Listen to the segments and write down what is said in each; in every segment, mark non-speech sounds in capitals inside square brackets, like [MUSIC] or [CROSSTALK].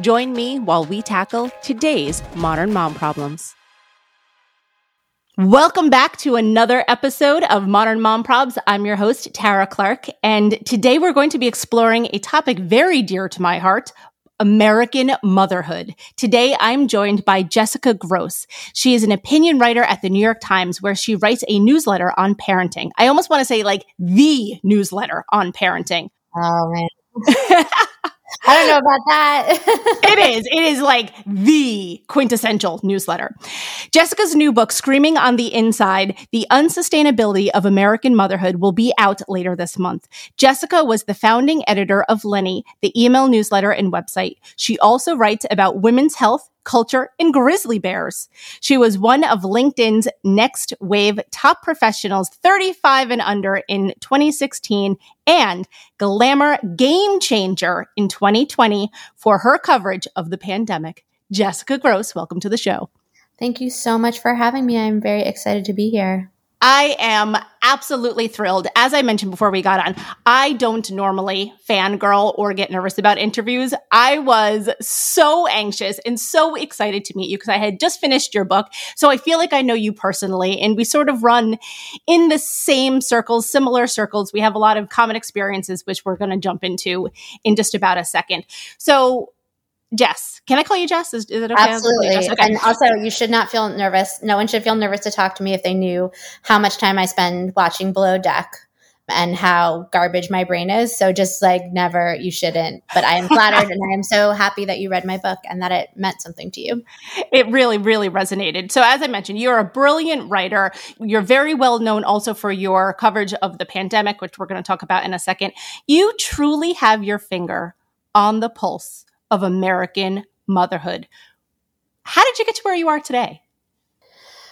Join me while we tackle today's modern mom problems. Welcome back to another episode of Modern Mom Probs. I'm your host, Tara Clark, and today we're going to be exploring a topic very dear to my heart. American motherhood. Today, I'm joined by Jessica Grose. She is an opinion writer at the New York Times where she writes a newsletter on parenting. I almost want to say like the newsletter on parenting. Oh man. [LAUGHS] I don't know about that. [LAUGHS] it is. It is like the quintessential newsletter. Jessica's new book, Screaming on the Inside The Unsustainability of American Motherhood, will be out later this month. Jessica was the founding editor of Lenny, the email newsletter and website. She also writes about women's health, culture, and grizzly bears. She was one of LinkedIn's Next Wave top professionals 35 and under in 2016 and Glamour Game Changer in 2020 for her coverage of the pandemic. Jessica Grose, welcome to the show. Thank you so much for having me. I'm very excited to be here. I am absolutely thrilled. As I mentioned before we got on, I don't normally fangirl or get nervous about interviews. I was so anxious and so excited to meet you because I had just finished your book. So I feel like I know you personally and we sort of run in the same circles, similar circles. We have a lot of common experiences, which we're going to jump into in just about a second. So Jess. Can I call you Jess? Is, is it okay? Absolutely. Okay. And also, you should not feel nervous. No one should feel nervous to talk to me if they knew how much time I spend watching Below Deck and how garbage my brain is. So just like never, you shouldn't. But I am flattered and I am so happy that you read my book and that it meant something to you. It really, really resonated. So as I mentioned, you're a brilliant writer. You're very well known also for your coverage of the pandemic, which we're going to talk about in a second. You truly have your finger on the pulse of American motherhood. How did you get to where you are today?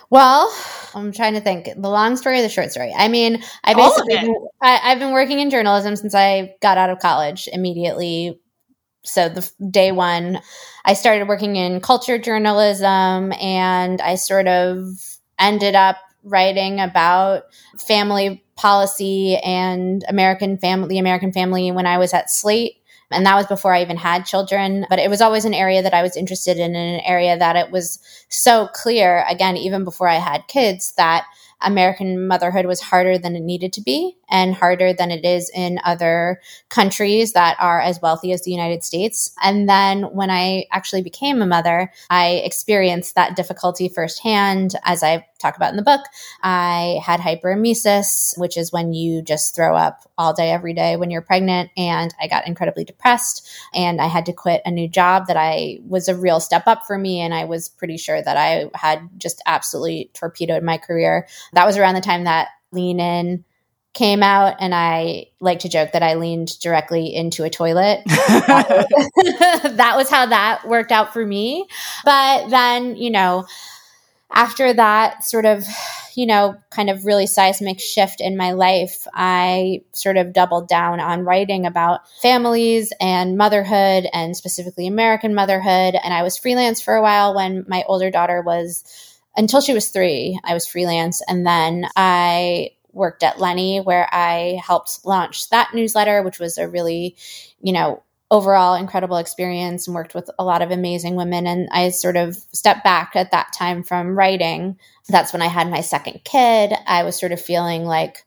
Well, I'm trying to think the long story or the short story. I mean, I basically I, I've been working in journalism since I got out of college immediately. So the day one, I started working in culture journalism, and I sort of ended up writing about family policy and American family, the American family when I was at Slate. And that was before I even had children. But it was always an area that I was interested in, in an area that it was so clear, again, even before I had kids, that American motherhood was harder than it needed to be and harder than it is in other countries that are as wealthy as the United States. And then when I actually became a mother, I experienced that difficulty firsthand. As I talk about in the book, I had hyperemesis, which is when you just throw up all day, every day when you're pregnant. And I got incredibly depressed and I had to quit a new job that I was a real step up for me. And I was pretty sure that I had just absolutely torpedoed my career. That was around the time that Lean In came out and I like to joke that I leaned directly into a toilet. [LAUGHS] [LAUGHS] that was how that worked out for me. But then, you know, after that sort of, you know, kind of really seismic shift in my life, I sort of doubled down on writing about families and motherhood and specifically American motherhood. And I was freelance for a while when my older daughter was, until she was three, I was freelance. And then I worked at Lenny, where I helped launch that newsletter, which was a really, you know, overall incredible experience and worked with a lot of amazing women. And I sort of stepped back at that time from writing. That's when I had my second kid. I was sort of feeling like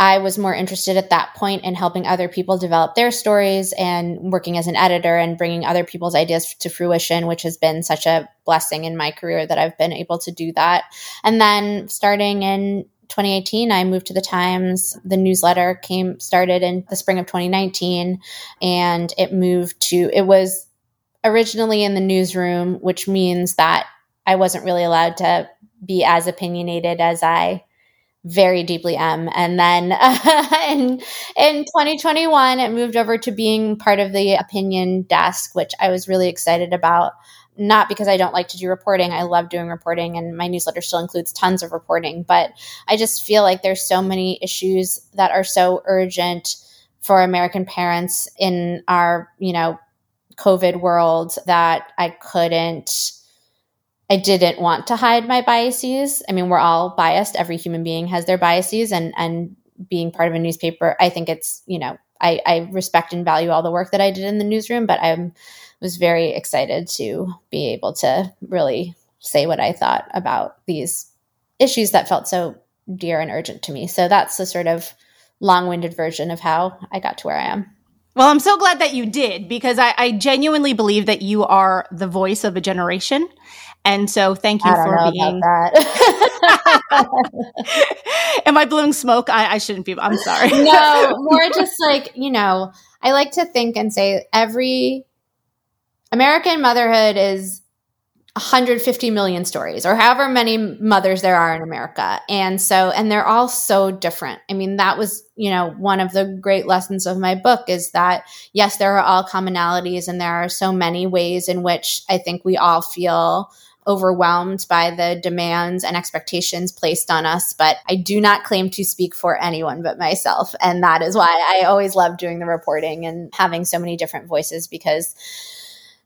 I was more interested at that point in helping other people develop their stories and working as an editor and bringing other people's ideas to fruition, which has been such a blessing in my career that I've been able to do that. And then starting in 2018 i moved to the times. The newsletter came started in the spring of 2019 and it moved to it was originally in the newsroom which means that i wasn't really allowed to be as opinionated as i very deeply am. And then uh, [LAUGHS] in, in 2021 it moved over to being part of the opinion desk which i was really excited about not because I don't like to do reporting. I love doing reporting and my newsletter still includes tons of reporting, but I just feel like there's so many issues that are so urgent for American parents in our, you know, COVID world that I couldn't I didn't want to hide my biases. I mean, we're all biased. Every human being has their biases and and being part of a newspaper, I think it's, you know, I, I respect and value all the work that I did in the newsroom, but I'm was very excited to be able to really say what I thought about these issues that felt so dear and urgent to me. So that's the sort of long winded version of how I got to where I am. Well, I'm so glad that you did because I, I genuinely believe that you are the voice of a generation. And so thank you for being that. [LAUGHS] Am I blowing smoke? I, I shouldn't be. I'm sorry. no, [LAUGHS] more just like, you know, I like to think and say every American motherhood is 150 million stories or however many mothers there are in America. And so, and they're all so different. I mean, that was, you know, one of the great lessons of my book is that yes, there are all commonalities and there are so many ways in which I think we all feel overwhelmed by the demands and expectations placed on us. But I do not claim to speak for anyone but myself. And that is why I always love doing the reporting and having so many different voices because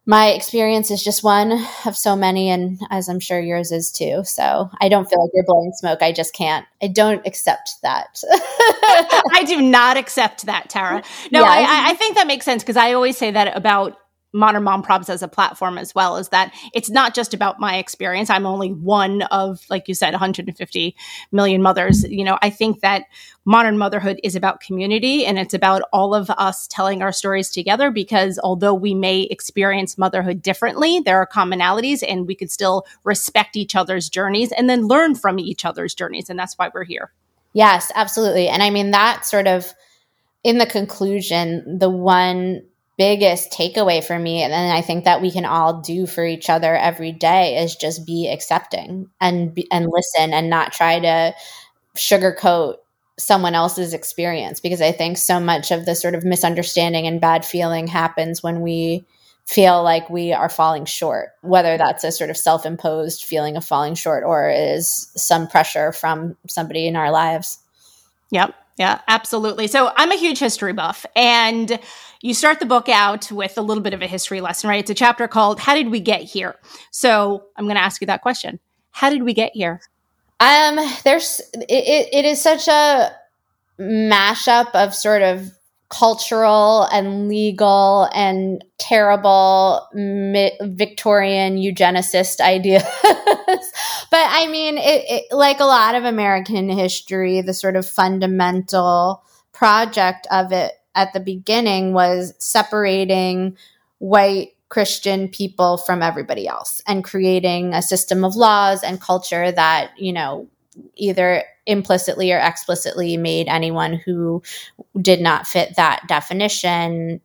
my experience is just one of so many and as i'm sure yours is too. So i don't feel like you're blowing smoke. I just can't. I don't accept that. [LAUGHS] I do not accept that tara. No yeah. I, I think that makes sense because i always say that about modern mom probs as a platform as well is that it's not just about my experience. I'm only one of like you said 150 million mothers. You know i think that modern motherhood is about community and it's about all of us telling our stories together because although we may experience motherhood differently there are commonalities and we could still respect each other's journeys and then learn from each other's journeys and that's why we're here. Yes absolutely. And i mean that sort of in the conclusion the one biggest takeaway for me and then i think that we can all do for each other every day is just be accepting and be, and listen and not try to sugarcoat someone else's experience. Because i think so much of the sort of misunderstanding and bad feeling happens when we feel like we are falling short whether that's a sort of self-imposed feeling of falling short or is some pressure from somebody in our lives. Yep. Yeah absolutely. So i'm a huge history buff and you start the book out with a little bit of a history lesson, right? It's a chapter called How Did We Get Here? So I'm going to ask you that question. How did we get here? Um, there's, it, it is such a mashup of sort of cultural and legal and terrible mi- Victorian eugenicist ideas. [LAUGHS] but I mean, it, it, like a lot of American history, the sort of fundamental project of it at the beginning was separating white Christian people from everybody else and creating a system of laws and culture that, you know, either implicitly or explicitly made anyone who did not fit that definition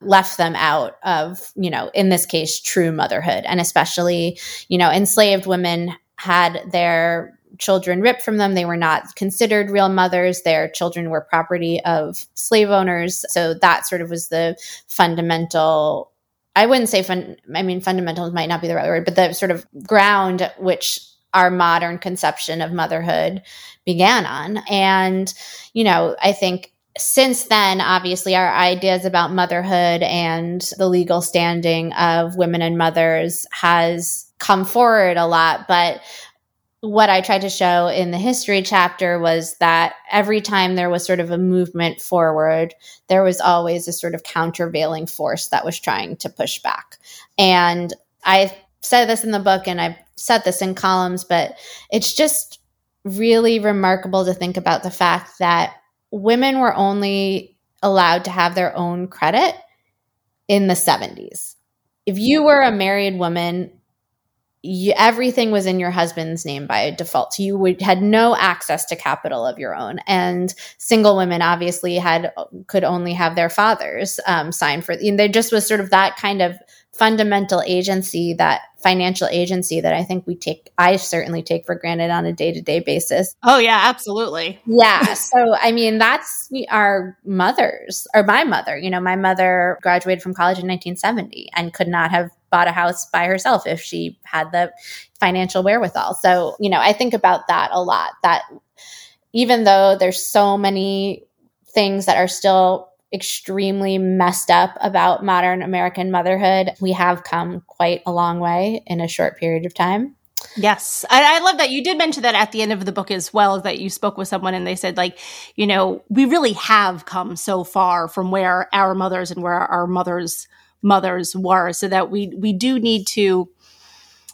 left them out of, you know, in this case, true motherhood. And especially, you know, enslaved women had their children ripped from them. They were not considered real mothers. Their children were property of slave owners. So that sort of was the fundamental. I wouldn't say fun. I mean, fundamentals might not be the right word, but the sort of ground which our modern conception of motherhood began on. And, you know, I think since then, obviously, our ideas about motherhood and the legal standing of women and mothers has come forward a lot. But what I tried to show in the history chapter was that every time there was sort of a movement forward, there was always a sort of countervailing force that was trying to push back. And I said this in the book and I've said this in columns, but it's just really remarkable to think about the fact that women were only allowed to have their own credit in the 70s. If you were a married woman, you, everything was in your husband's name by default. So you would, had no access to capital of your own. And single women obviously had could only have their fathers um, sign for. And there just was sort of that kind of fundamental agency, that financial agency that I think we take, I certainly take for granted on a day to day basis. Oh, yeah, absolutely. Yeah. so, I mean, that's our mothers, or my mother. You know, my mother graduated from college in 1970 and could not have bought a house by herself if she had the financial wherewithal. So, you know, I think about that a lot that even though there's so many things that are still extremely messed up about modern American motherhood, we have come quite a long way in a short period of time. Yes. I, I, love that. You did mention that at the end of the book as well, that you spoke with someone and they said, like, you know, we really have come so far from where our mothers and where our mothers' mothers were, so that we we do need to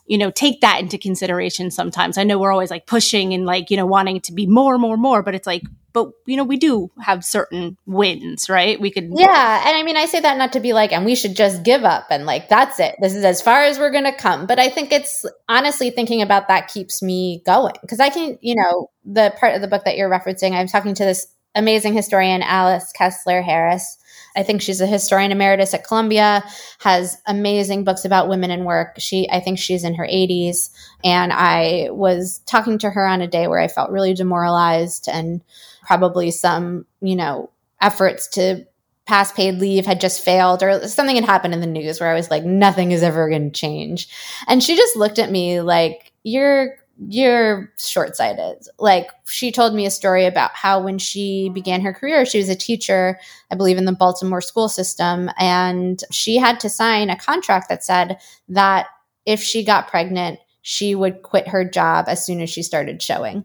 you know take that into consideration sometimes. I know we're always like pushing and like you know wanting to be more more more but it's like but you know we do have certain wins right? We could yeah and i mean i say that not to be like and we should just give up and like that's it. This is as far as we're gonna come. But i think it's honestly thinking about that keeps me going because i can you know the part of the book that you're referencing i'm talking to this amazing historian alice kessler harris I think she's a historian emeritus at Columbia, has amazing books about women in work. She, I think she's in her 80s. And I was talking to her on a day where I felt really demoralized and probably some, you know, efforts to pass paid leave had just failed or something had happened in the news where I was like, nothing is ever going to change. And she just looked at me like, you're you're short sighted. Like she told me a story about how when she began her career, she was a teacher, I believe, in the Baltimore school system. And she had to sign a contract that said that if she got pregnant, she would quit her job as soon as she started showing.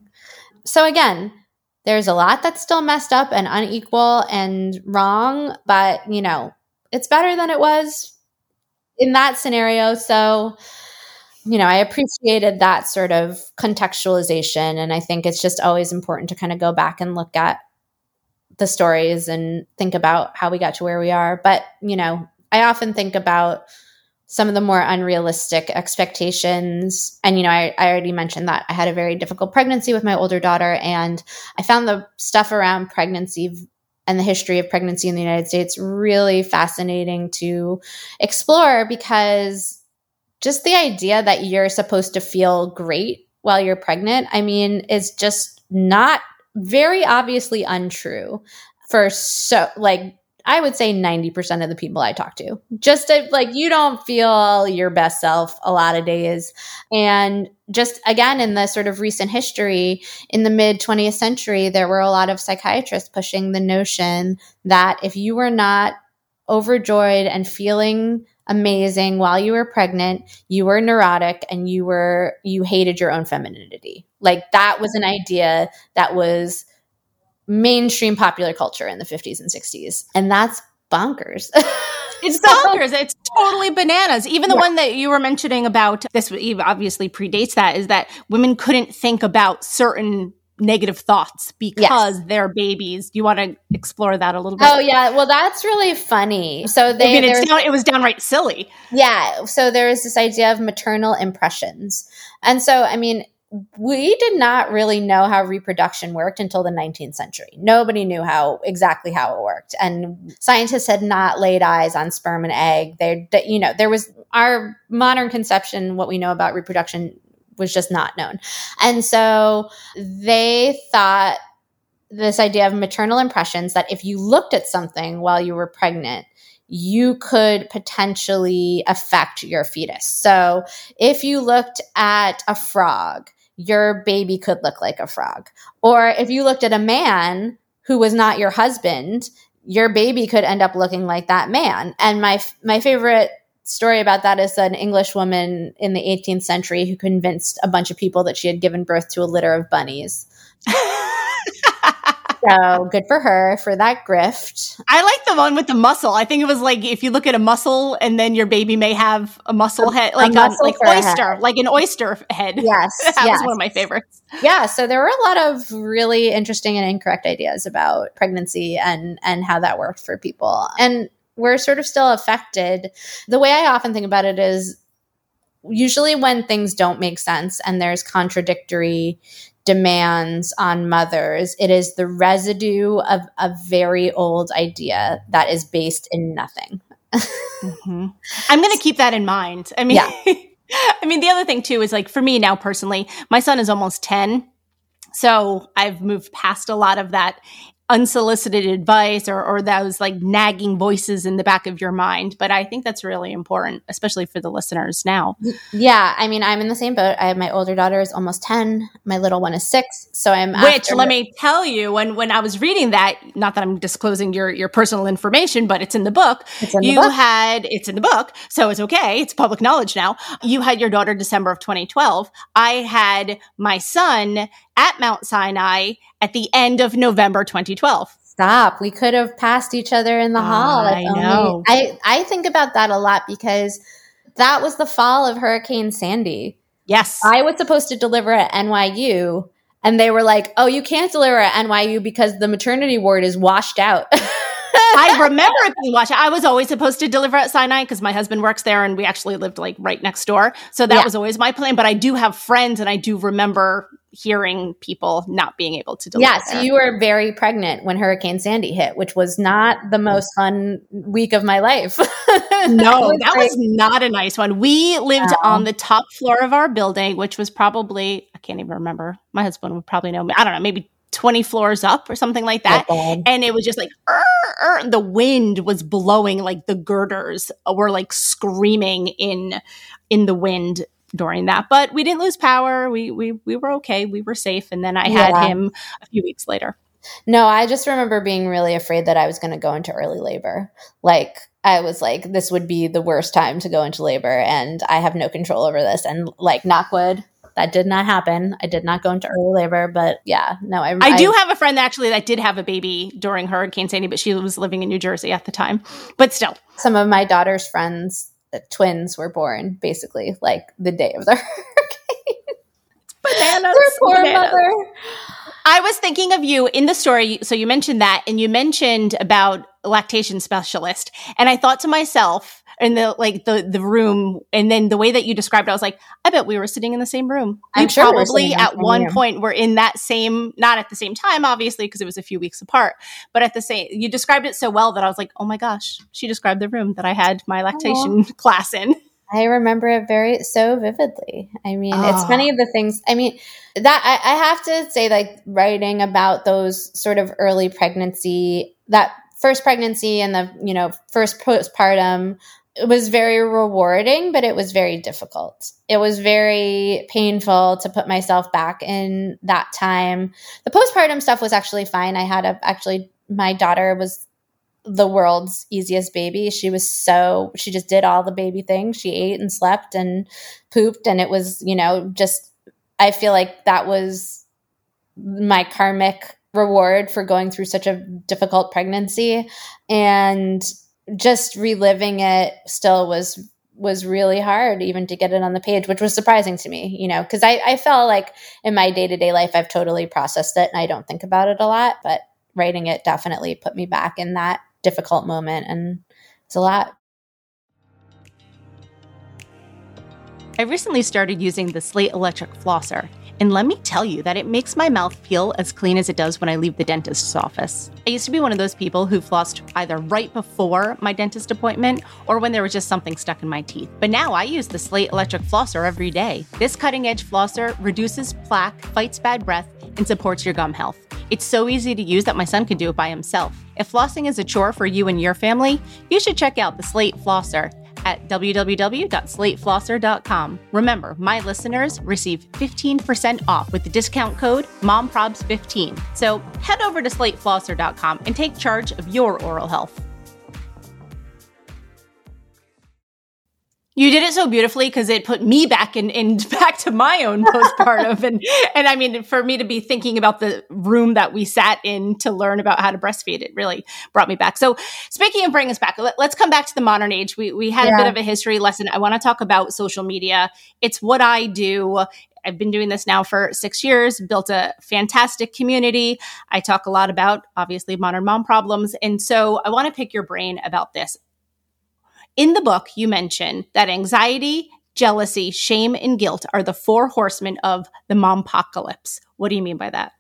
So again, there's a lot that's still messed up and unequal and wrong, but you know, it's better than it was in that scenario. So, you know, I appreciated that sort of contextualization. And I think it's just always important to kind of go back and look at the stories and think about how we got to where we are. But, you know, I often think about some of the more unrealistic expectations. And, you know, I, I already mentioned that I had a very difficult pregnancy with my older daughter. And I found the stuff around pregnancy and the history of pregnancy in the United States really fascinating to explore because just the idea that you're supposed to feel great while you're pregnant, I mean, is just not very obviously untrue for so like I would say 90% of the people I talk to. Just to, like you don't feel your best self a lot of days. And just again in the sort of recent history in the mid 20th century there were a lot of psychiatrists pushing the notion that if you were not overjoyed and feeling amazing while you were pregnant, you were neurotic and you were you hated your own femininity. Like that was an idea that was mainstream popular culture in the 50s and 60s. And that's bonkers. [LAUGHS] it's bonkers. It's totally bananas. Even the yeah. one that you were mentioning about this obviously predates that is that women couldn't think about certain negative thoughts because yes. their babies. Do you want to explore that a little bit? Oh yeah, well that's really funny. So they, I mean, down, it was downright silly. Yeah. So there was this idea of maternal impressions, and so I mean, we did not really know how reproduction worked until the 19th century. Nobody knew how exactly how it worked, and scientists had not laid eyes on sperm and egg. They, you know, there was our modern conception. What we know about reproduction was just not known. And so they thought this idea of maternal impressions that if you looked at something while you were pregnant, you could potentially affect your fetus. So if you looked at a frog, your baby could look like a frog. Or if you looked at a man who was not your husband, your baby could end up looking like that man. And my my favorite story about that is an English woman in the 18th century who convinced a bunch of people that she had given birth to a litter of bunnies. [LAUGHS] so good for her for that grift. I like the one with the mussel. I think it was like if you look at a mussel and then your baby may have a mussel head, like a, um, like oyster, like an oyster head. [LAUGHS] Yes, that yes. was one of my favorites. Yeah, so there were a lot of really interesting and incorrect ideas about pregnancy and and how that worked for people, and we're sort of still affected. The way I often think about it is usually when things don't make sense and there's contradictory demands on mothers. It is the residue of a very old idea that is based in nothing. mm-hmm. I'm going to keep that in mind. I mean, yeah. [LAUGHS] I mean, the other thing too is like for me now personally, my son is almost 10. So I've moved past a lot of that unsolicited advice or, or those like nagging voices in the back of your mind. But I think that's really important, especially for the listeners now. Yeah. I mean, I'm in the same boat. I have my older daughter is almost 10. My little one is six. So I'm, which let me tell you, when, when I was reading that, not that I'm disclosing your, your personal information, but it's in the book. In you book. had, it's in the book. So it's okay. It's public knowledge now. You had your daughter December of 2012. I had my son at Mount Sinai at the end of November 2012. Stop. We could have passed each other in the hall. I know. I, I think about that a lot because that was the fall of Hurricane Sandy. Yes. I was supposed to deliver at NYU, and they were like, oh, you can't deliver at NYU because the maternity ward is washed out. [LAUGHS] I remember it being watching. I was always supposed to deliver at Sinai because my husband works there and we actually lived like right next door. So that yeah. was always my plan. But I do have friends and I do remember hearing people not being able to deliver. Yeah, so you were very pregnant when Hurricane Sandy hit, which was not the mm. most fun week of my life. [LAUGHS] no, that, that was not a nice one. We lived no. on the top floor of our building, which was probably, I can't even remember. My husband would probably know. I don't know, maybe 20 floors up or something like that. Oh, and it was just like, the wind was blowing like the girders were like screaming in in the wind during that. But we didn't lose power. We we we were okay. We were safe. And then I had him a few weeks later. No, I just remember being really afraid that I was going to go into early labor. Like I was like, this would be the worst time to go into labor, and I have no control over this. And like, knockwood, that did not happen. I did not go into early labor, but yeah, no, I, I do have a friend actually that did have a baby during Hurricane Sandy, but she was living in New Jersey at the time. But still, some of my daughter's friends, twins, were born basically like the day of the [LAUGHS] hurricane. Bananas. Poor bananas. mother. I was thinking of you in the story. So you mentioned that, and you mentioned about lactation specialist, and I thought to myself in the like the the room and then the way that you described it i was like i bet we were sitting in the same room I'm we sure probably at one room. point were in that same not at the same time obviously because it was a few weeks apart but at the same you described it so well that i was like oh my gosh she described the room that i had my lactation Aww. [LAUGHS] class in I remember it very so vividly. I mean, oh. it's ah. funny the things. I mean, that I, I have to say, like writing about those sort of early pregnancy, that first pregnancy and the you know first postpartum it was very rewarding, but it was very difficult. It was very painful to put myself back in that time. The postpartum stuff was actually fine. I had a actually my daughter was the world's easiest baby. She was so she just did all the baby things. She ate and slept and pooped and it was, you know, just I feel like that was my karmic reward for going through such a difficult pregnancy and just reliving it still was was really hard even to get it on the page which was surprising to me you know because I, I felt like in my day-to-day life i've totally processed it and i don't think about it a lot but writing it definitely put me back in that difficult moment and it's a lot. I recently started using the slate electric flosser and let me tell you that it makes my mouth feel as clean as it does when I leave the dentist's office. I used to be one of those people who flossed either right before my dentist appointment or when there was just something stuck in my teeth. But now I use the Slate electric flosser every day. This cutting edge flosser reduces plaque, fights bad breath, and supports your gum health. It's so easy to use that my son can do it by himself. If flossing is a chore for you and your family, you should check out the Slate flosser. At www.slateflosser.com. Remember, my listeners receive 15% off with the discount code MOMPROBS15. So head over to slateflosser.com and take charge of your oral health. You did it so beautifully because it put me back in, in [LAUGHS] back to my own postpartum, and and I mean for me to be thinking about the room that we sat in to learn about how to breastfeed, it really brought me back. So speaking of bringing us back, let, us come back to the modern age. We we had yeah. a bit of a history lesson. I want to talk about social media. It's what I do. I've been doing this now for six years, built a fantastic community. I talk a lot about obviously modern mom problems. And so I want to pick your brain about this. In the book, you mention that anxiety, jealousy, shame, and guilt are the four horsemen of the mompocalypse. What do you mean by that?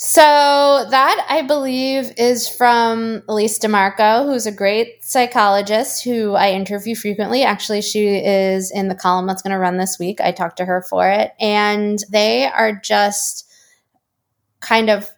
So that I believe is from Elise DeMarco, who's a great psychologist who I interview frequently. Actually, she is in the column that's going to run this week. I talked to her for it, and they are just kind of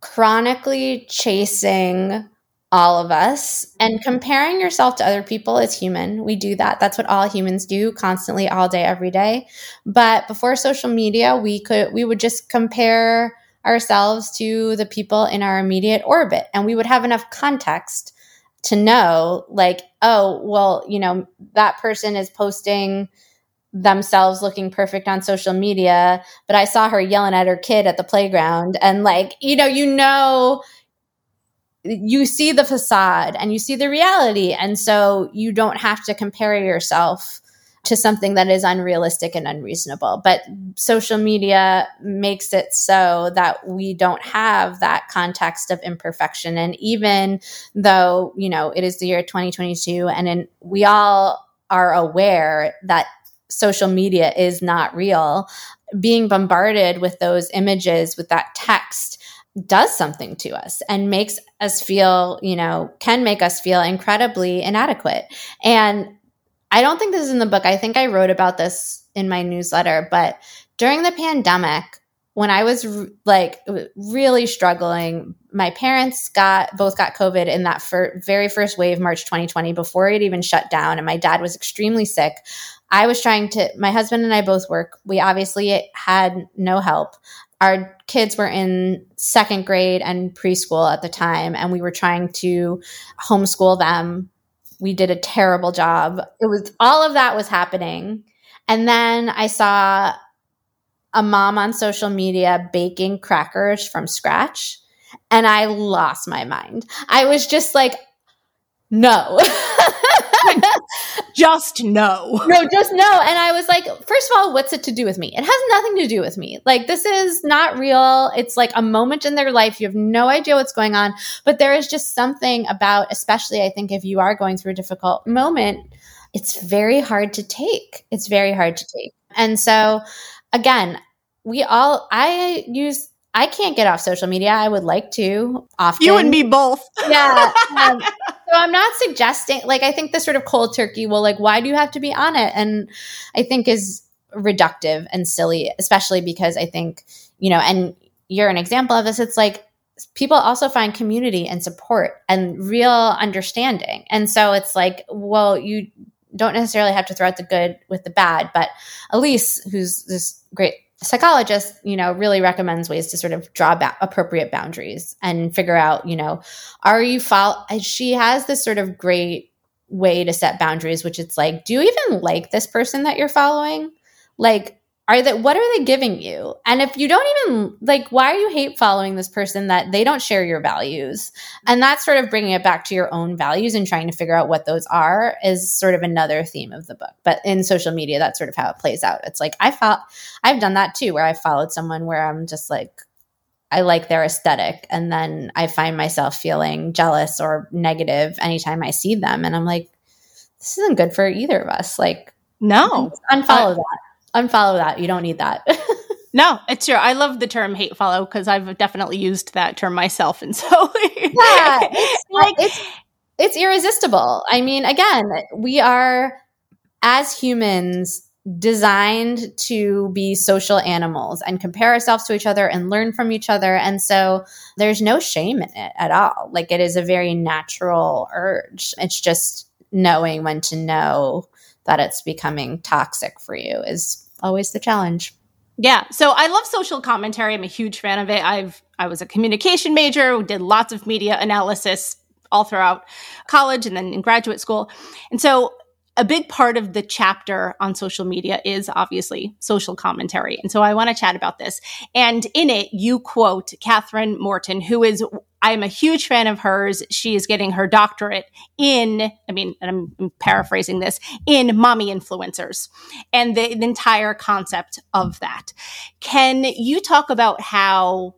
chronically chasing all of us. And comparing yourself to other people is human. We do that. That's what all humans do constantly all day every day. But before social media, we could we would just compare ourselves to the people in our immediate orbit and we would have enough context to know like oh well, you know, that person is posting themselves looking perfect on social media, but I saw her yelling at her kid at the playground and like, you know, you know you see the facade and you see the reality. And so you don't have to compare yourself to something that is unrealistic and unreasonable. But social media makes it so that we don't have that context of imperfection. And even though, you know, it is the year 2022 and in, we all are aware that social media is not real, being bombarded with those images, with that text, does something to us and makes us feel, you know, can make us feel incredibly inadequate. And I don't think this is in the book. I think I wrote about this in my newsletter, but during the pandemic, when I was like really struggling, my parents got both got COVID in that fir- very first wave, March 2020, before it even shut down, and my dad was extremely sick. I was trying to. My husband and I both work. We obviously had no help our kids were in second grade and preschool at the time, and we were trying to homeschool them. We did a terrible job. It was all of that was happening. And then I saw a mom on social media baking crackers from scratch, and I lost my mind. I was just like, no. [LAUGHS] just no. No, just no. And I was like, first of all, what's it to do with me? It has nothing to do with me. Like, this is not real. It's like a moment in their life. You have no idea what's going on. But there is just something about, especially I think if you are going through a difficult moment, it's very hard to take. It's very hard to take. And so, again, we all, I use I can't get off social media. I would like to often. You and me both. yeah. [LAUGHS] Um, so I'm not suggesting, like, I think the sort of cold turkey, well, like, why do you have to be on it? And I think is reductive and silly, especially because I think, you know, and you're an example of this. It's like people also find community and support and real understanding. And so it's like, well, you don't necessarily have to throw out the good with the bad, but Elise, who's this great psychologist, you know, really recommends ways to sort of draw ba- appropriate boundaries and figure out, you know, are you follow? She has this sort of great way to set boundaries, which it's like, do you even like this person that you're following? Like, are that what are they giving you and if you don't even like why are you hate following this person that they don't share your values and that's sort of bringing it back to your own values and trying to figure out what those are is sort of another theme of the book but in social media that's sort of how it plays out it's like i felt i've done that too where i followed someone where i'm just like I like their aesthetic. And then I find myself feeling jealous or negative anytime I see them. And I'm like, this isn't good for either of us. Like, no, unfollow that unfollow that. You don't need that. [LAUGHS] no, it's true. I love the term hate follow because I've definitely used that term myself. And so, [LAUGHS] yeah, [LAUGHS] it's, like, it's, it's irresistible. I mean, again, we are, as humans, designed to be social animals and compare ourselves to each other and learn from each other. And so there's no shame in it at all. Like it is a very natural urge. It's just knowing when to know that it's becoming toxic for you is always the challenge. Yeah. So I love social commentary. I'm a huge fan of it. I've I was a communication major, did lots of media analysis all throughout college and then in graduate school. And so a big part of the chapter on social media is obviously social commentary. And so I want to chat about this. And in it, you quote Kathryn Morton, who is, I'm a huge fan of hers. She is getting her doctorate in, I mean, and I'm paraphrasing this, in mommy influencers and the, the entire concept of that. Can you talk about how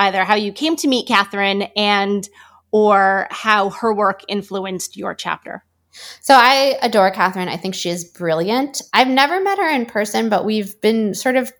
either how you came to meet Kathryn and or how her work influenced your chapter? So I adore Kathryn. I think she is brilliant. I've never met her in person, but we've been sort of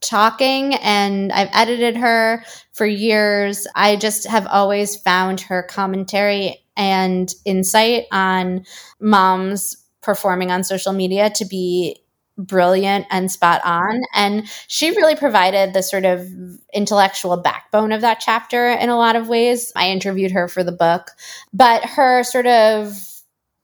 talking and I've edited her for years. I just have always found her commentary and insight on moms performing on social media to be brilliant and spot on. And she really provided the sort of intellectual backbone of that chapter in a lot of ways. I interviewed her for the book, but her sort of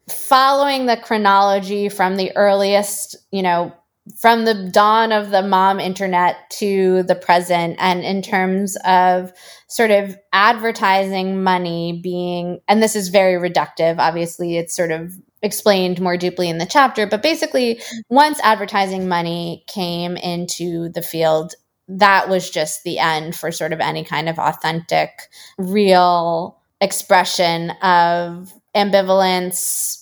following the chronology from the earliest, you know, from the dawn of the mom internet to the present, and in terms of sort of advertising money being, and this is very reductive, obviously, it's sort of explained more deeply in the chapter, but basically, once advertising money came into the field, that was just the end for sort of any kind of authentic, real expression of ambivalence,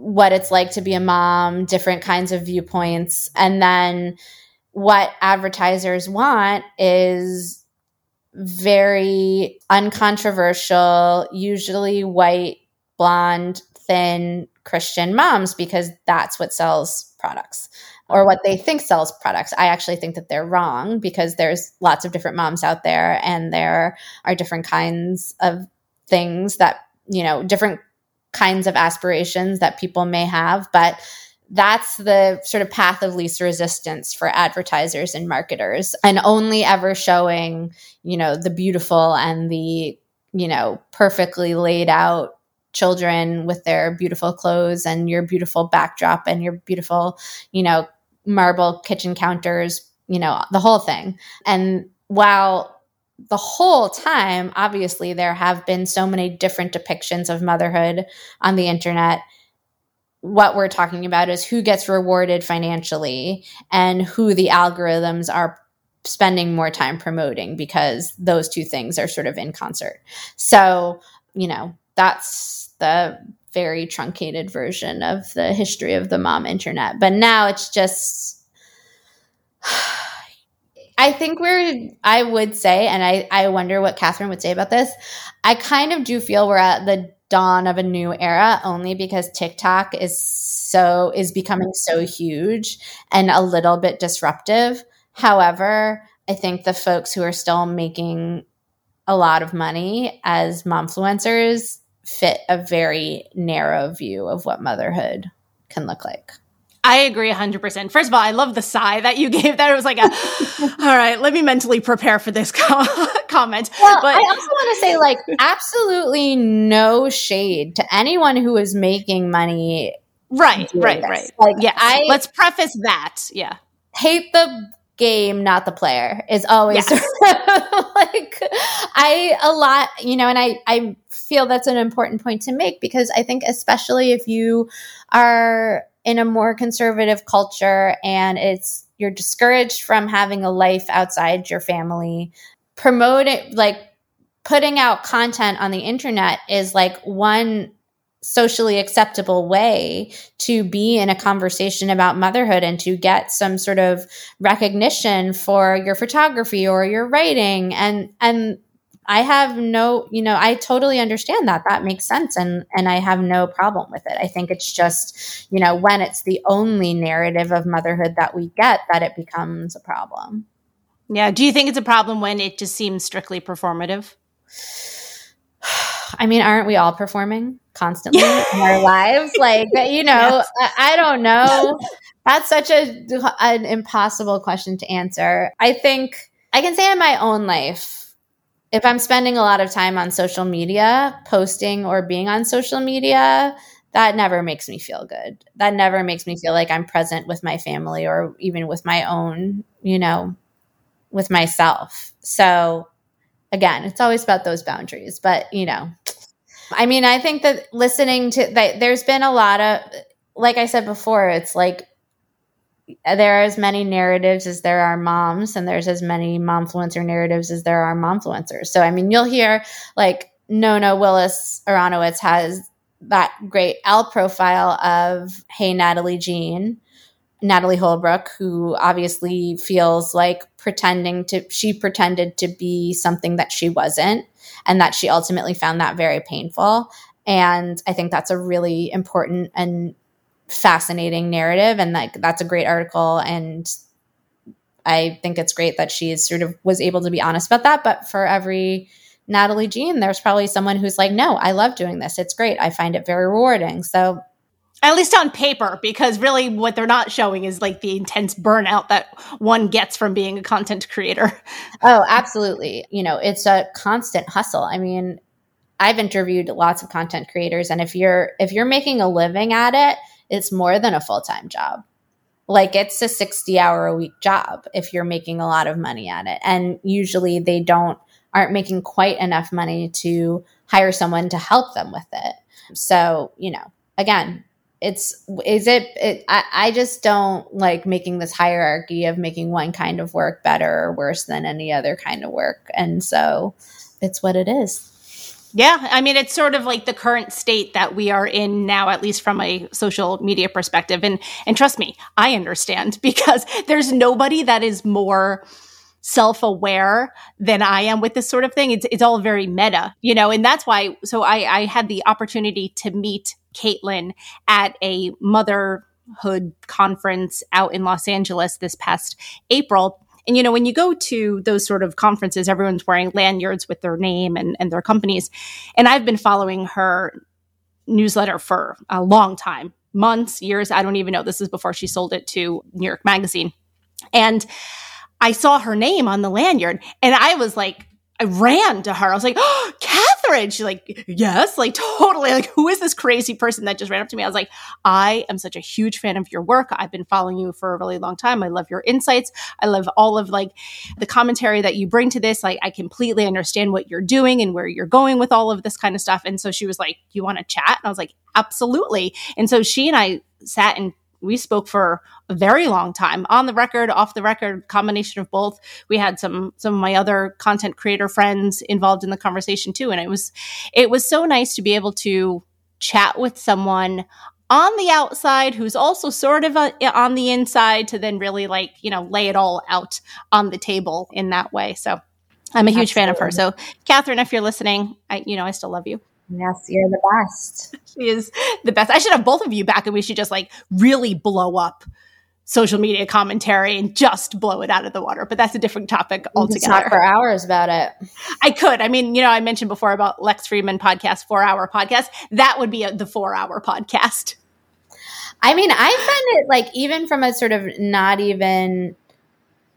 what it's like to be a mom, different kinds of viewpoints. And then what advertisers want is very uncontroversial, usually white, blonde, thin Christian moms because that's what sells products or what they think sells products. I actually think that they're wrong because there's lots of different moms out there and there are different kinds of things that, you know, different kinds of aspirations that people may have, but that's the sort of path of least resistance for advertisers and marketers and only ever showing, you know, the beautiful and the, you know, perfectly laid out children with their beautiful clothes and your beautiful backdrop and your beautiful, you know, marble kitchen counters, you know, the whole thing. And while the whole time, obviously, there have been so many different depictions of motherhood on the internet. What we're talking about is who gets rewarded financially and who the algorithms are spending more time promoting because those two things are sort of in concert. So, you know, that's the very truncated version of the history of the mom internet. But now it's just I think we're, I would say, and I, I wonder what Kathryn would say about this. I kind of do feel we're at the dawn of a new era only because TikTok is so, is becoming so huge and a little bit disruptive. However, I think the folks who are still making a lot of money as momfluencers fit a very narrow view of what motherhood can look like. I agree 100%. First of all, I love the sigh that you [LAUGHS] gave that. It was like, a, [LAUGHS] all right, let me mentally prepare for this [LAUGHS] comment. Well, but I also want to say, like, absolutely no shade to anyone who is making money. Right, right, this. right. Like, yeah, I let's preface that. Yeah. Hate the game, not the player is always yes. like I a lot, you know, and I I feel that's an important point to make because I think especially if you are in a more conservative culture and it's you're discouraged from having a life outside your family. Promote it like putting out content on the internet is like one socially acceptable way to be in a conversation about motherhood and to get some sort of recognition for your photography or your writing. And and I have no, you know, I totally understand that. That makes sense and and I have no problem with it. I think it's just, you know, when it's the only narrative of motherhood that we get that it becomes a problem. Yeah, do you think it's a problem when it just seems strictly performative? [SIGHS] I mean, aren't we all performing constantly in our [LAUGHS] lives? Like, you know, yes. I, I don't know. That's such a an impossible question to answer. I think I can say in my own life, if I'm spending a lot of time on social media, posting or being on social media, that never makes me feel good. That never makes me feel like I'm present with my family or even with my own, you know, with myself. So again, it's always about those boundaries, but you know, I mean, I think that listening to that there's been a lot of like I said before, it's like there are as many narratives as there are moms, and there's as many momfluencer narratives as there are momfluencers. So I mean, you'll hear like Nona Willis Aronowitz has that great Elle profile of Hey Natalie Jean, Natalie Holbrook, who obviously feels like pretending to she pretended to be something that she wasn't, and that she ultimately found that very painful. And I think that's a really important and fascinating narrative and like that's a great article and I think it's great that she sort of was able to be honest about that. But for every Natalie Jean, there's probably someone who's like, no, I love doing this. It's great. I find it very rewarding. So at least on paper, because really what they're not showing is like the intense burnout that one gets from being a content creator. [LAUGHS] Oh, absolutely. You know, it's a constant hustle. I mean, I've interviewed lots of content creators and if you're if you're making a living at it, it's more than a full time job. Like it's a 60 hour a week job if you're making a lot of money at it. And usually they don't, aren't making quite enough money to hire someone to help them with it. So, you know, again, it's is it, it I, I just don't like making this hierarchy of making one kind of work better or worse than any other kind of work and so it's what it is yeah, I mean it's sort of like the current state that we are in now at least from a social media perspective and and trust me, I understand [LAUGHS] because there's nobody that is more self-aware than I am with this sort of thing. It's it's all very meta, you know, and that's why so I I had the opportunity to meet Caitlin at a motherhood conference out in Los Angeles this past April and you know, when you go to those sort of conferences, everyone's wearing lanyards with their name and, and their companies. And I've been following her newsletter for a long time months, years. I don't even know. This is before she sold it to New York Magazine. And I saw her name on the lanyard and I was like, I ran to her. I was like, [GASPS] oh, Kathryn. She's like, yes, like totally. Like, who is this crazy person that just ran up to me? I was like, I am such a huge fan of your work. I've been following you for a really long time. I love your insights. I love all of like the commentary that you bring to this. Like, I completely understand what you're doing and where you're going with all of this kind of stuff. And so she was like, you want to chat? And I was like, absolutely. And so she and I sat and we spoke for a very long time. On the record off the record combination of both. We had some some of my other content creator friends involved in the conversation too and it was it was so nice to be able to chat with someone on the outside who's also sort of a, uh, on the inside to then really like you know lay it all out on the table in that way. So i'm a huge Absolutely. fan of her. So Kathryn if you're listening i you know i still love you Yes, you're the best. [LAUGHS] she is the best. I should have both of you back and we should just like really blow up social media commentary and just blow it out of the water. But that's a different topic altogether. talk for hours about it. I could. I mean, you know, I mentioned before about Lex Fridman podcast, four hour podcast. That would be a, the four hour podcast. I mean, I find it like even from a sort of not even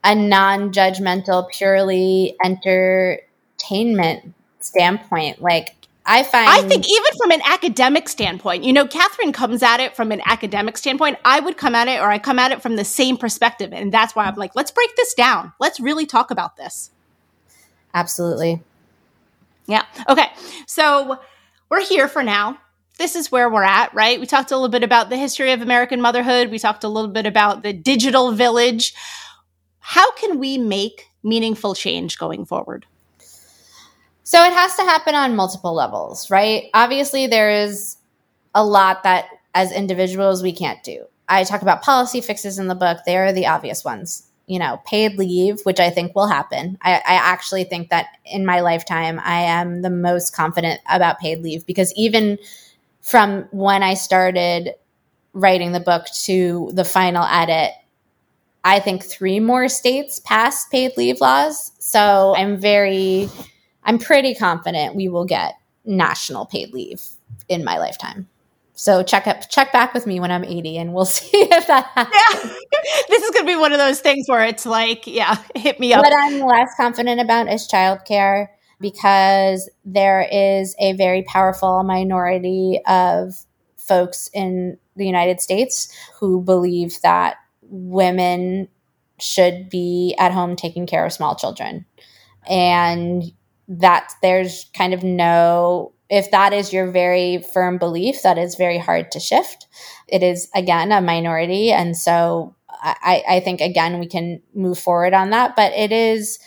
a non judgmental, purely entertainment standpoint, like I find I think even from an academic standpoint, you know, Kathryn comes at it from an academic standpoint. I would come at it or I come at it from the same perspective. And that's why I'm like, let's break this down. Let's really talk about this. Absolutely. Yeah. Okay. So we're here for now. This is where we're at, right? We talked a little bit about the history of American motherhood. We talked a little bit about the digital village. How can we make meaningful change going forward? So it has to happen on multiple levels, right? Obviously, there is a lot that as individuals we can't do. I talk about policy fixes in the book. They are the obvious ones. You know, paid leave, which I think will happen. I, I actually think that in my lifetime, I am the most confident about paid leave because even from when I started writing the book to the final edit, I think three more states passed paid leave laws. So I'm very I'm pretty confident we will get national paid leave in my lifetime. So check up, check back with me when I'm 80, and we'll [LAUGHS] see if that happens. Yeah, this is going to be one of those things where it's like, yeah, hit me up. What I'm less confident about is childcare because there is a very powerful minority of folks in the United States who believe that women should be at home taking care of small children. And that there's kind of no, if that is your very firm belief, that is very hard to shift. It is, again, a minority. And so I, I think, again, we can move forward on that. But it is,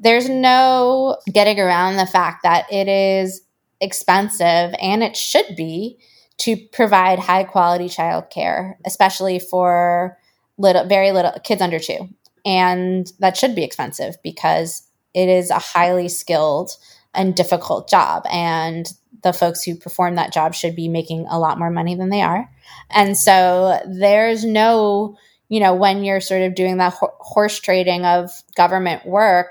there's no getting around the fact that it is expensive and it should be to provide high quality childcare, especially for little, very little kids under two. And that should be expensive because it is a highly skilled and difficult job. And the folks who perform that job should be making a lot more money than they are. And so there's no, you know, when you're sort of doing that ho- horse trading of government work,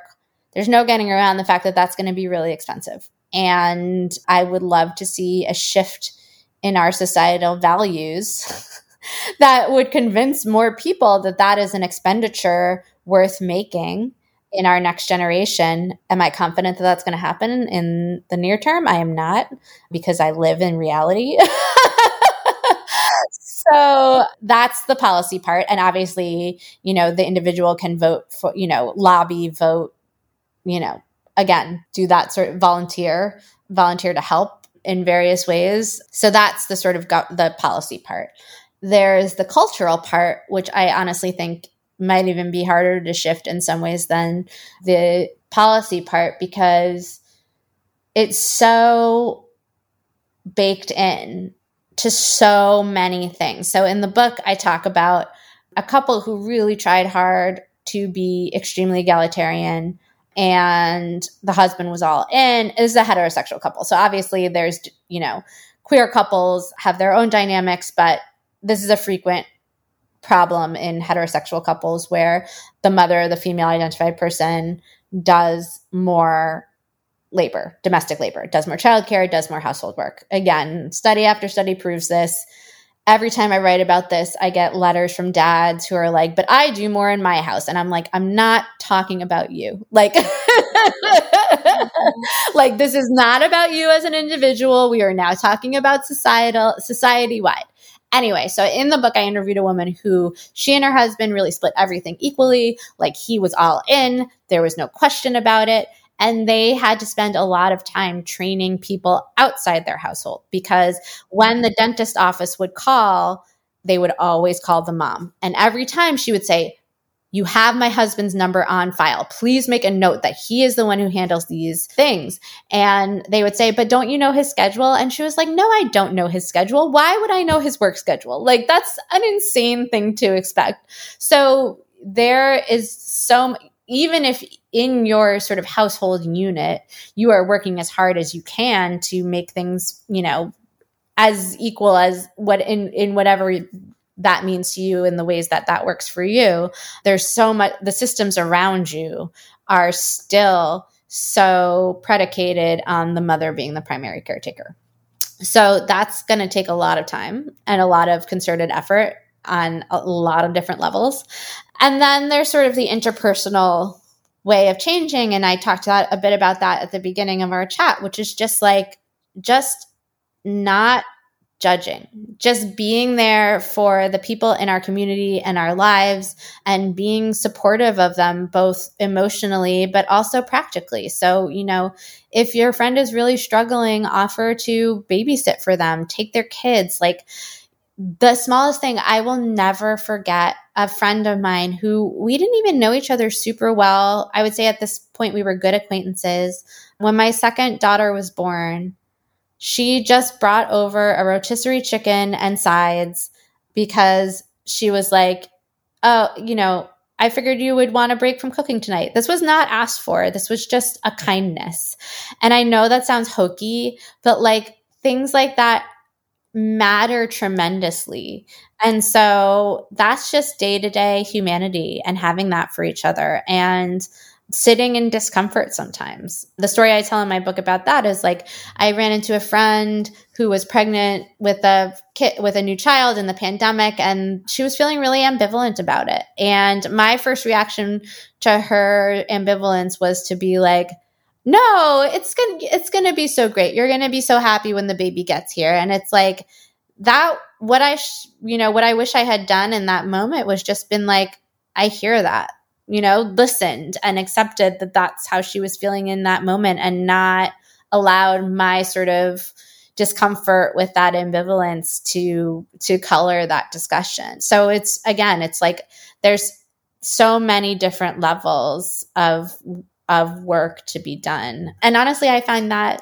there's no getting around the fact that that's going to be really expensive. And I would love to see a shift in our societal values [LAUGHS] that would convince more people that that is an expenditure worth making in our next generation. Am I confident that that's going to happen in the near term? I am not because I live in reality. [LAUGHS] so that's the policy part. And obviously, you know, the individual can vote for, you know, lobby, vote, you know, again, do that sort of volunteer, volunteer to help in various ways. So that's the sort of go- the policy part. There's the cultural part, which I honestly think might even be harder to shift in some ways than the policy part because it's so baked in to so many things. So in the book, I talk about a couple who really tried hard to be extremely egalitarian and the husband was all in is a heterosexual couple. So obviously there's, you know, queer couples have their own dynamics, but this is a frequent problem in heterosexual couples where the mother, the female identified person, does more labor, domestic labor, does more childcare, does more household work. Again, study after study proves this. Every time I write about this, I get letters from dads who are like, but I do more in my house. And I'm like, I'm not talking about you. Like, [LAUGHS] like this is not about you as an individual. We are now talking about societal, society wide. Anyway, so in the book, I interviewed a woman who she and her husband really split everything equally. Like he was all in, there was no question about it. And they had to spend a lot of time training people outside their household because when the dentist office would call, they would always call the mom. And every time she would say, you have my husband's number on file. Please make a note that he is the one who handles these things. And they would say, But don't you know his schedule? And she was like, No, I don't know his schedule. Why would I know his work schedule? Like, that's an insane thing to expect. So there is so, even if in your sort of household unit, you are working as hard as you can to make things, you know, as equal as what in in whatever that means to you in the ways that that works for you there's so much the systems around you are still so predicated on the mother being the primary caretaker. So that's going to take a lot of time and a lot of concerted effort on a lot of different levels. And then there's sort of the interpersonal way of changing and i talked a bit about that at the beginning of our chat which is just like just not judging, just being there for the people in our community and our lives and being supportive of them, both emotionally, but also practically. So, you know, if your friend is really struggling, offer to babysit for them, take their kids. Like the smallest thing, I will never forget a friend of mine who we didn't even know each other super well. I would say at this point, we were good acquaintances. When my second daughter was born, she just brought over a rotisserie chicken and sides because she was like, oh, you know, I figured you would want a break from cooking tonight. This was not asked for. This was just a kindness. And I know that sounds hokey, but like things like that matter tremendously. And so that's just day to day humanity and having that for each other. And sitting in discomfort sometimes. The story I tell in my book about that is like I ran into a friend who was pregnant with a kid with a new child in the pandemic and she was feeling really ambivalent about it. And my first reaction to her ambivalence was to be like no, it's going to it's going to be so great. You're going to be so happy when the baby gets here. And it's like that what I sh- you know what I wish I had done in that moment was just been like I hear that you know listened and accepted that that's how she was feeling in that moment and not allowed my sort of discomfort with that ambivalence to to color that discussion. So it's again it's like there's so many different levels of of work to be done. And honestly i find that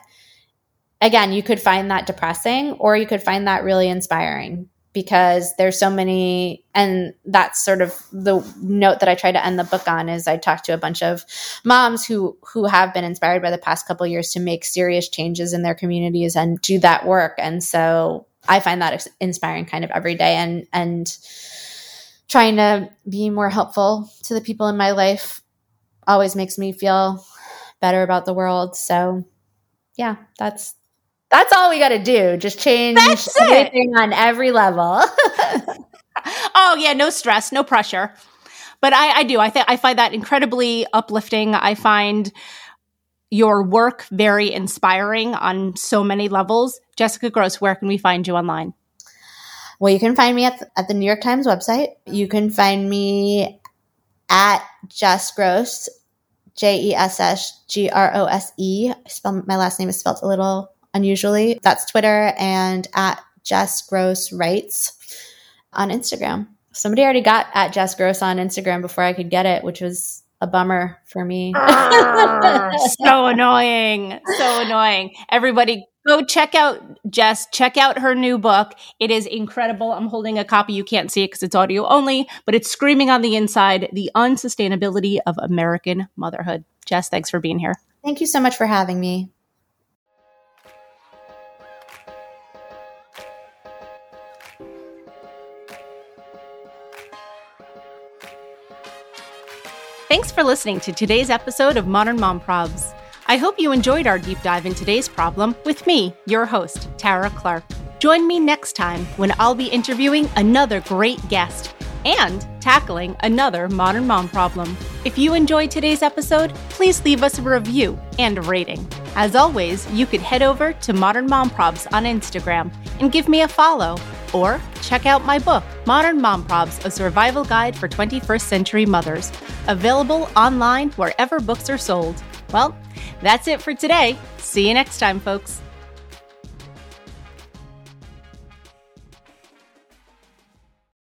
again you could find that depressing or you could find that really inspiring because there's so many and that's sort of the note that i try to end the book on is i talked to a bunch of moms who who have been inspired by the past couple years to make serious changes in their communities and do that work. And so i find that inspiring kind of every day and and trying to be more helpful to the people in my life always makes me feel better about the world. So yeah that's that's all we got to do. Just change That's everything it. on every level. [LAUGHS] oh yeah, no stress, no pressure. But I, I do. I think I find that incredibly uplifting. I find your work very inspiring on so many levels. Jessica Grose, where can we find you online? Well, you can find me at the, at the New York Times website. You can find me at Jess Grose, J E S S G R O S E. My last name is spelled a little unusually. That's Twitter and at Jess Grose Writes on Instagram. Somebody already got at Jess Grose on Instagram before I could get it, which was a bummer for me. Ah, [LAUGHS] so annoying. So annoying. Everybody go check out Jess, check out her new book. It is incredible. I'm holding a copy. You can't see it because it's audio only, but it's screaming on the inside the unsustainability of American motherhood. Jess, thanks for being here. Thank you so much for having me. Thanks for listening to today's episode of Modern Mom Probs. I hope you enjoyed our deep dive in today's problem with me, your host, Tara Clark. Join me next time when I'll be interviewing another great guest and tackling another modern mom problem. If you enjoyed today's episode, please leave us a review and a rating. As always, you could head over to Modern Mom Probs on Instagram and give me a follow. Or check out my book, Modern Mom Probs A Survival Guide for 21st Century Mothers, available online wherever books are sold. Well, that's it for today. See you next time, folks.